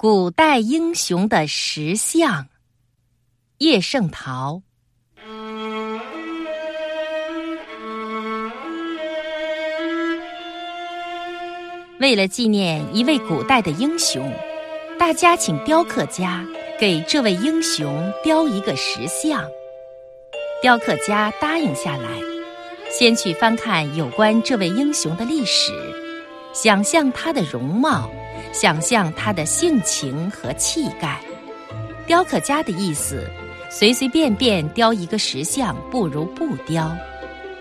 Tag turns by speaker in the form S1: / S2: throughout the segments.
S1: 古代英雄的石像。叶圣陶。为了纪念一位古代的英雄，大家请雕刻家给这位英雄雕一个石像。雕刻家答应下来，先去翻看有关这位英雄的历史，想象他的容貌。想象他的性情和气概，雕刻家的意思，随随便便雕一个石像不如不雕，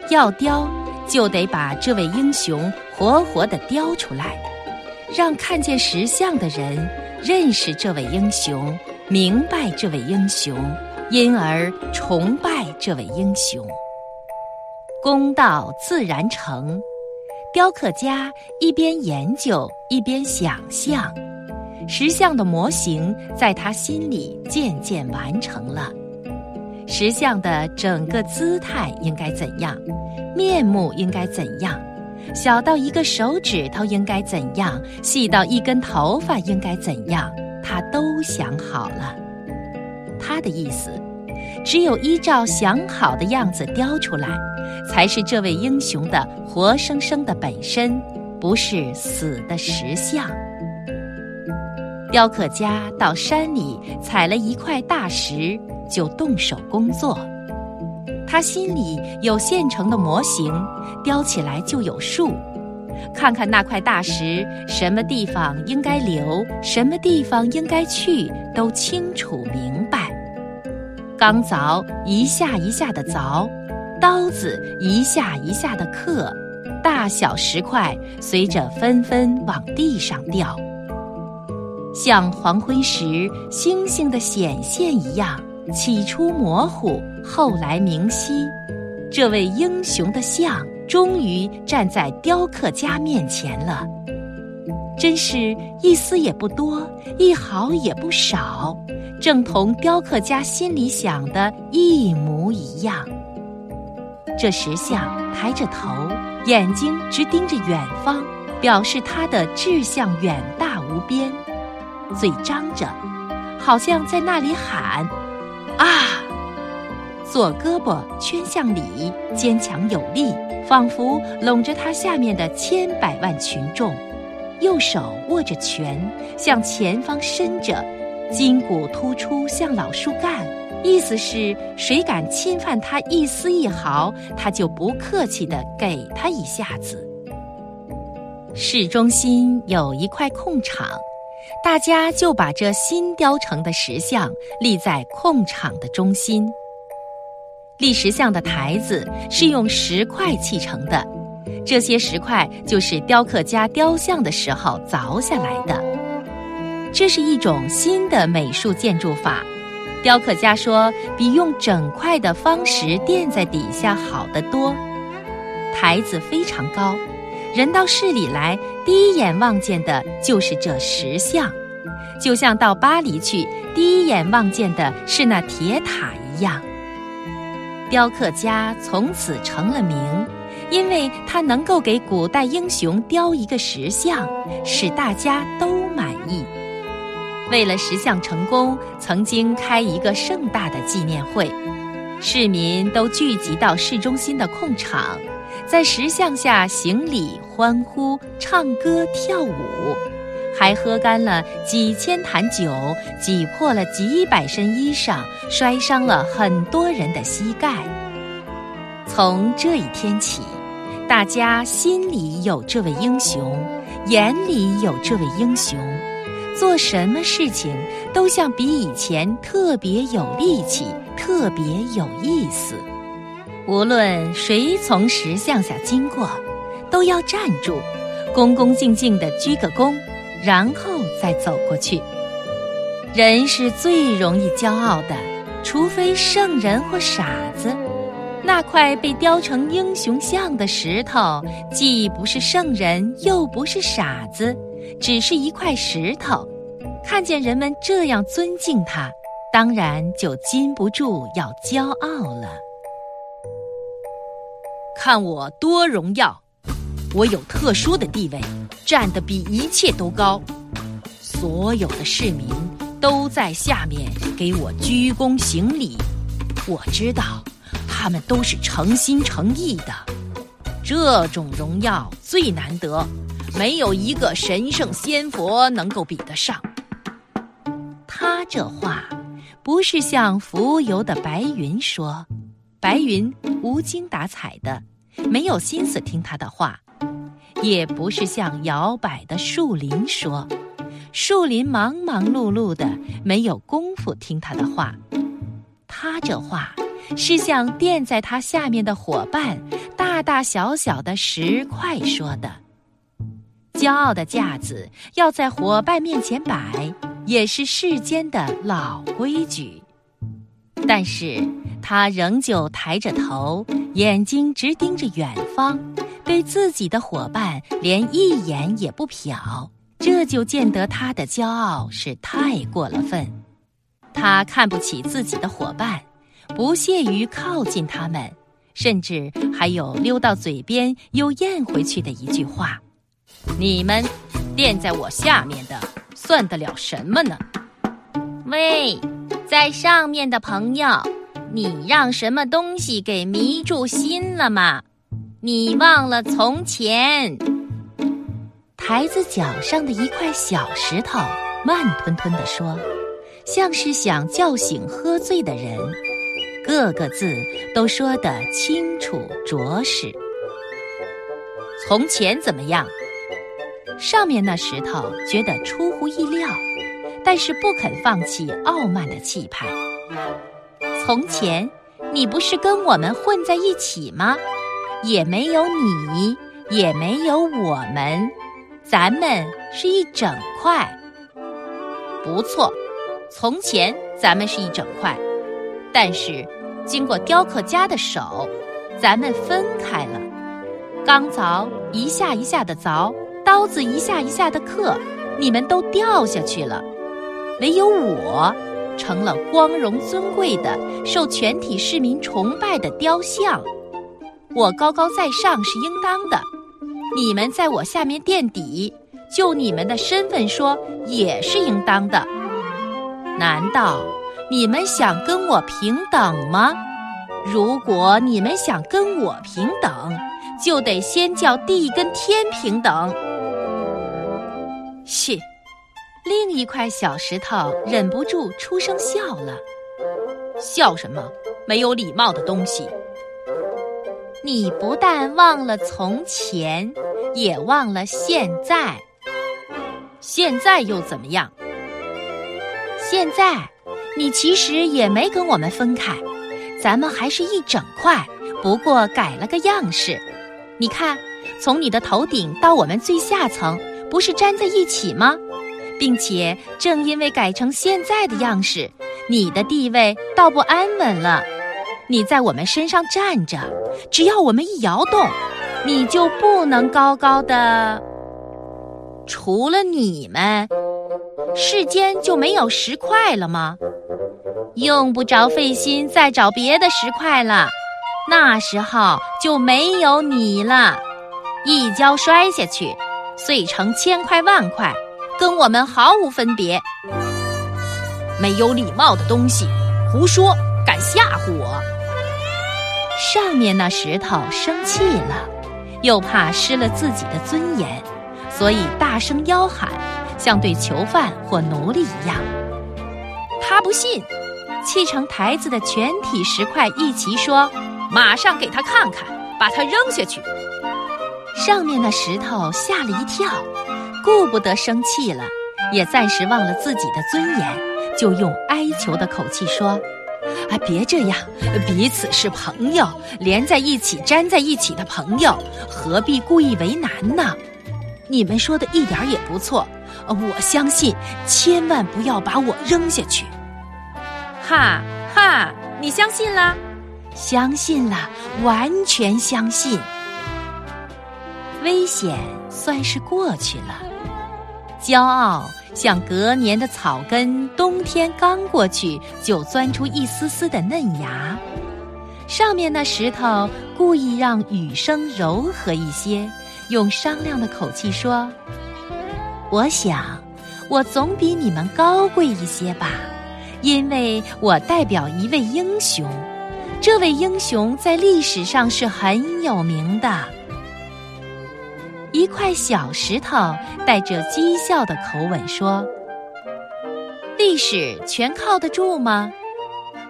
S1: 要雕就得把这位英雄活活的雕出来，让看见石像的人认识这位英雄，明白这位英雄，因而崇拜这位英雄。功到自然成。雕刻家一边研究一边想象，石像的模型在他心里渐渐完成了。石像的整个姿态应该怎样？面目应该怎样？小到一个手指头应该怎样？细到一根头发应该怎样？他都想好了。他的意思，只有依照想好的样子雕出来。才是这位英雄的活生生的本身，不是死的石像。雕刻家到山里采了一块大石，就动手工作。他心里有现成的模型，雕起来就有数。看看那块大石，什么地方应该留，什么地方应该去，都清楚明白。钢凿一下一下的凿。刀子一下一下的刻，大小石块随着纷纷往地上掉，像黄昏时星星的显现一样，起初模糊，后来明晰。这位英雄的像终于站在雕刻家面前了，真是一丝也不多，一毫也不少，正同雕刻家心里想的一模一样。这石像抬着头，眼睛直盯着远方，表示他的志向远大无边；嘴张着，好像在那里喊：“啊！”左胳膊圈向里，坚强有力，仿佛拢着他下面的千百万群众；右手握着拳，向前方伸着，筋骨突出，像老树干。意思是，谁敢侵犯他一丝一毫，他就不客气的给他一下子。市中心有一块空场，大家就把这新雕成的石像立在空场的中心。立石像的台子是用石块砌成的，这些石块就是雕刻家雕像的时候凿下来的。这是一种新的美术建筑法。雕刻家说：“比用整块的方石垫在底下好得多。台子非常高，人到市里来，第一眼望见的就是这石像，就像到巴黎去，第一眼望见的是那铁塔一样。雕刻家从此成了名，因为他能够给古代英雄雕一个石像，使大家都满。”为了石像成功，曾经开一个盛大的纪念会，市民都聚集到市中心的空场，在石像下行礼、欢呼、唱歌、跳舞，还喝干了几千坛酒，挤破了几百身衣裳，摔伤了很多人的膝盖。从这一天起，大家心里有这位英雄，眼里有这位英雄。做什么事情都像比以前特别有力气，特别有意思。无论谁从石像下经过，都要站住，恭恭敬敬地鞠个躬，然后再走过去。人是最容易骄傲的，除非圣人或傻子。那块被雕成英雄像的石头，既不是圣人，又不是傻子。只是一块石头，看见人们这样尊敬他，当然就禁不住要骄傲了。
S2: 看我多荣耀，我有特殊的地位，站得比一切都高，所有的市民都在下面给我鞠躬行礼。我知道，他们都是诚心诚意的。这种荣耀最难得，没有一个神圣仙佛能够比得上。
S1: 这话不是向浮游的白云说，白云无精打采的，没有心思听他的话；也不是向摇摆的树林说，树林忙忙碌碌的，没有功夫听他的话。他这话是向垫在他下面的伙伴，大大小小的石块说的。骄傲的架子要在伙伴面前摆，也是世间的老规矩。但是他仍旧抬着头，眼睛直盯着远方，对自己的伙伴连一眼也不瞟，这就见得他的骄傲是太过了分。他看不起自己的伙伴，不屑于靠近他们，甚至还有溜到嘴边又咽回去的一句话：“
S2: 你们垫在我下面的，算得了什么呢？”
S3: 喂，在上面的朋友，你让什么东西给迷住心了吗？你忘了从前？
S1: 台子脚上的一块小石头慢吞吞地说。像是想叫醒喝醉的人，个个字都说得清楚着实。
S2: 从前怎么样？
S1: 上面那石头觉得出乎意料，但是不肯放弃傲慢的气派。从前你不是跟我们混在一起吗？也没有你，也没有我们，咱们是一整块。
S2: 不错。从前咱们是一整块，但是经过雕刻家的手，咱们分开了。钢凿一下一下的凿，刀子一下一下的刻，你们都掉下去了。唯有我成了光荣尊贵的、受全体市民崇拜的雕像。我高高在上是应当的，你们在我下面垫底，就你们的身份说也是应当的。难道你们想跟我平等吗？如果你们想跟我平等，就得先叫地跟天平等。
S1: 另一块小石头忍不住出声笑了。
S2: 笑什么？没有礼貌的东西！
S3: 你不但忘了从前，也忘了现在。
S2: 现在又怎么样？
S1: 现在，你其实也没跟我们分开，咱们还是一整块，不过改了个样式。你看，从你的头顶到我们最下层，不是粘在一起吗？并且正因为改成现在的样式，你的地位倒不安稳了。你在我们身上站着，只要我们一摇动，你就不能高高的。
S2: 除了你们。世间就没有石块了吗？
S3: 用不着费心再找别的石块了，那时候就没有你了。一跤摔下去，碎成千块万块，跟我们毫无分别。
S2: 没有礼貌的东西，胡说，敢吓唬我！
S1: 上面那石头生气了，又怕失了自己的尊严，所以大声吆喊。像对囚犯或奴隶一样，
S2: 他不信，
S1: 砌成台子的全体石块一齐说：“
S2: 马上给他看看，把他扔下去。”
S1: 上面那石头吓了一跳，顾不得生气了，也暂时忘了自己的尊严，就用哀求的口气说：“啊，别这样，彼此是朋友，连在一起、粘在一起的朋友，何必故意为难呢？你们说的一点也不错。”我相信，千万不要把我扔下去！
S2: 哈哈，你相信了？
S1: 相信了，完全相信。危险算是过去了，骄傲像隔年的草根，冬天刚过去就钻出一丝丝的嫩芽。上面那石头故意让雨声柔和一些，用商量的口气说。我想，我总比你们高贵一些吧，因为我代表一位英雄。这位英雄在历史上是很有名的。一块小石头带着讥笑的口吻说：“历史全靠得住吗？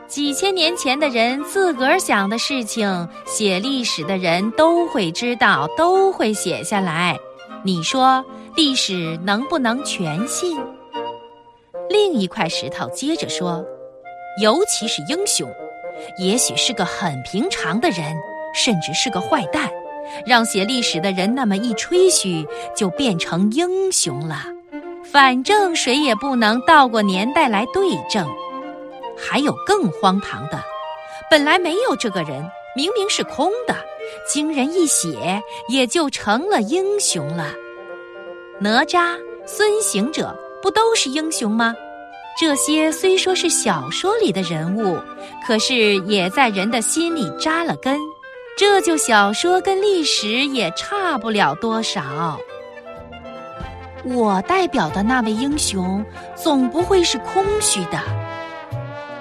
S1: 几千年前的人自个儿想的事情，写历史的人都会知道，都会写下来。你说历史能不能全信？”另一块石头接着说：“尤其是英雄。”也许是个很平常的人，甚至是个坏蛋，让写历史的人那么一吹嘘，就变成英雄了。反正谁也不能倒过年代来对证。还有更荒唐的，本来没有这个人，明明是空的，经人一写，也就成了英雄了。哪吒、孙行者不都是英雄吗？这些虽说是小说里的人物，可是也在人的心里扎了根。这就小说跟历史也差不了多少。我代表的那位英雄，总不会是空虚的。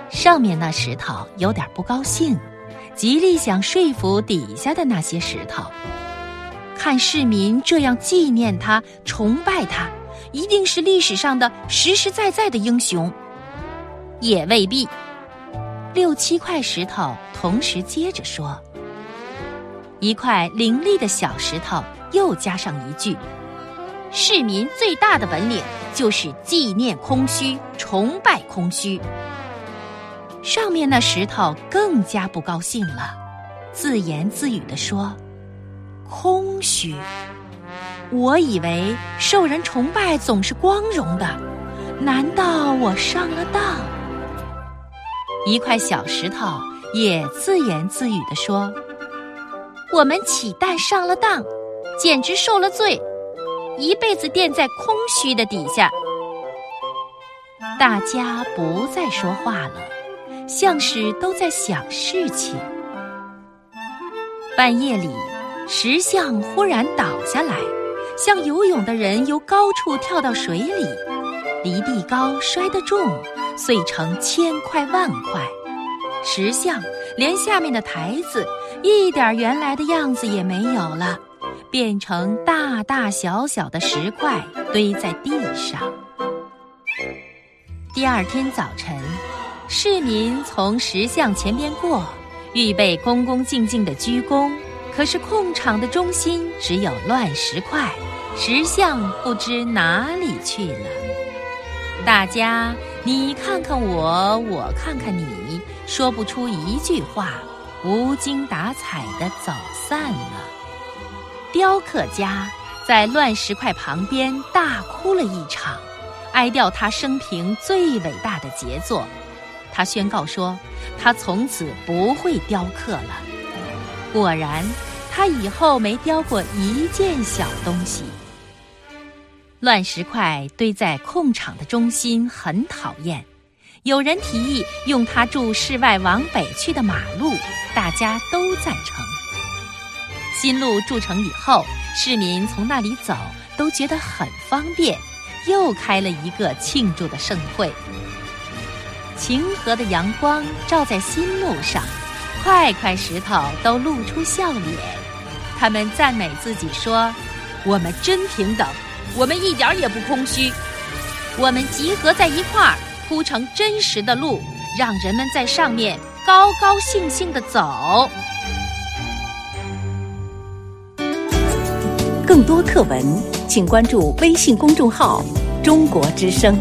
S1: 上面那石头有点不高兴，极力想说服底下的那些石头，看市民这样纪念他、崇拜他。一定是历史上的实实在在的英雄，也未必。六七块石头同时接着说，一块凌厉的小石头又加上一句：“市民最大的本领就是纪念空虚，崇拜空虚。”上面那石头更加不高兴了，自言自语地说：“空虚。”我以为受人崇拜总是光荣的，难道我上了当？一块小石头也自言自语地说：“我们乞丐上了当，简直受了罪，一辈子垫在空虚的底下。”大家不再说话了，像是都在想事情。半夜里，石像忽然倒下来。像游泳的人由高处跳到水里，离地高，摔得重，碎成千块万块。石像连下面的台子一点原来的样子也没有了，变成大大小小的石块堆在地上。第二天早晨，市民从石像前边过，预备恭恭敬敬的鞠躬。可是空场的中心只有乱石块，石像不知哪里去了。大家你看看我，我看看你，说不出一句话，无精打采地走散了。雕刻家在乱石块旁边大哭了一场，哀悼他生平最伟大的杰作。他宣告说，他从此不会雕刻了。果然，他以后没雕过一件小东西。乱石块堆在空场的中心，很讨厌。有人提议用它筑室外往北去的马路，大家都赞成。新路筑成以后，市民从那里走都觉得很方便，又开了一个庆祝的盛会。晴和的阳光照在新路上。块块石头都露出笑脸，他们赞美自己说：“我们真平等，我们一点也不空虚，我们集合在一块儿，铺成真实的路，让人们在上面高高兴兴的走。”
S4: 更多课文，请关注微信公众号“中国之声”。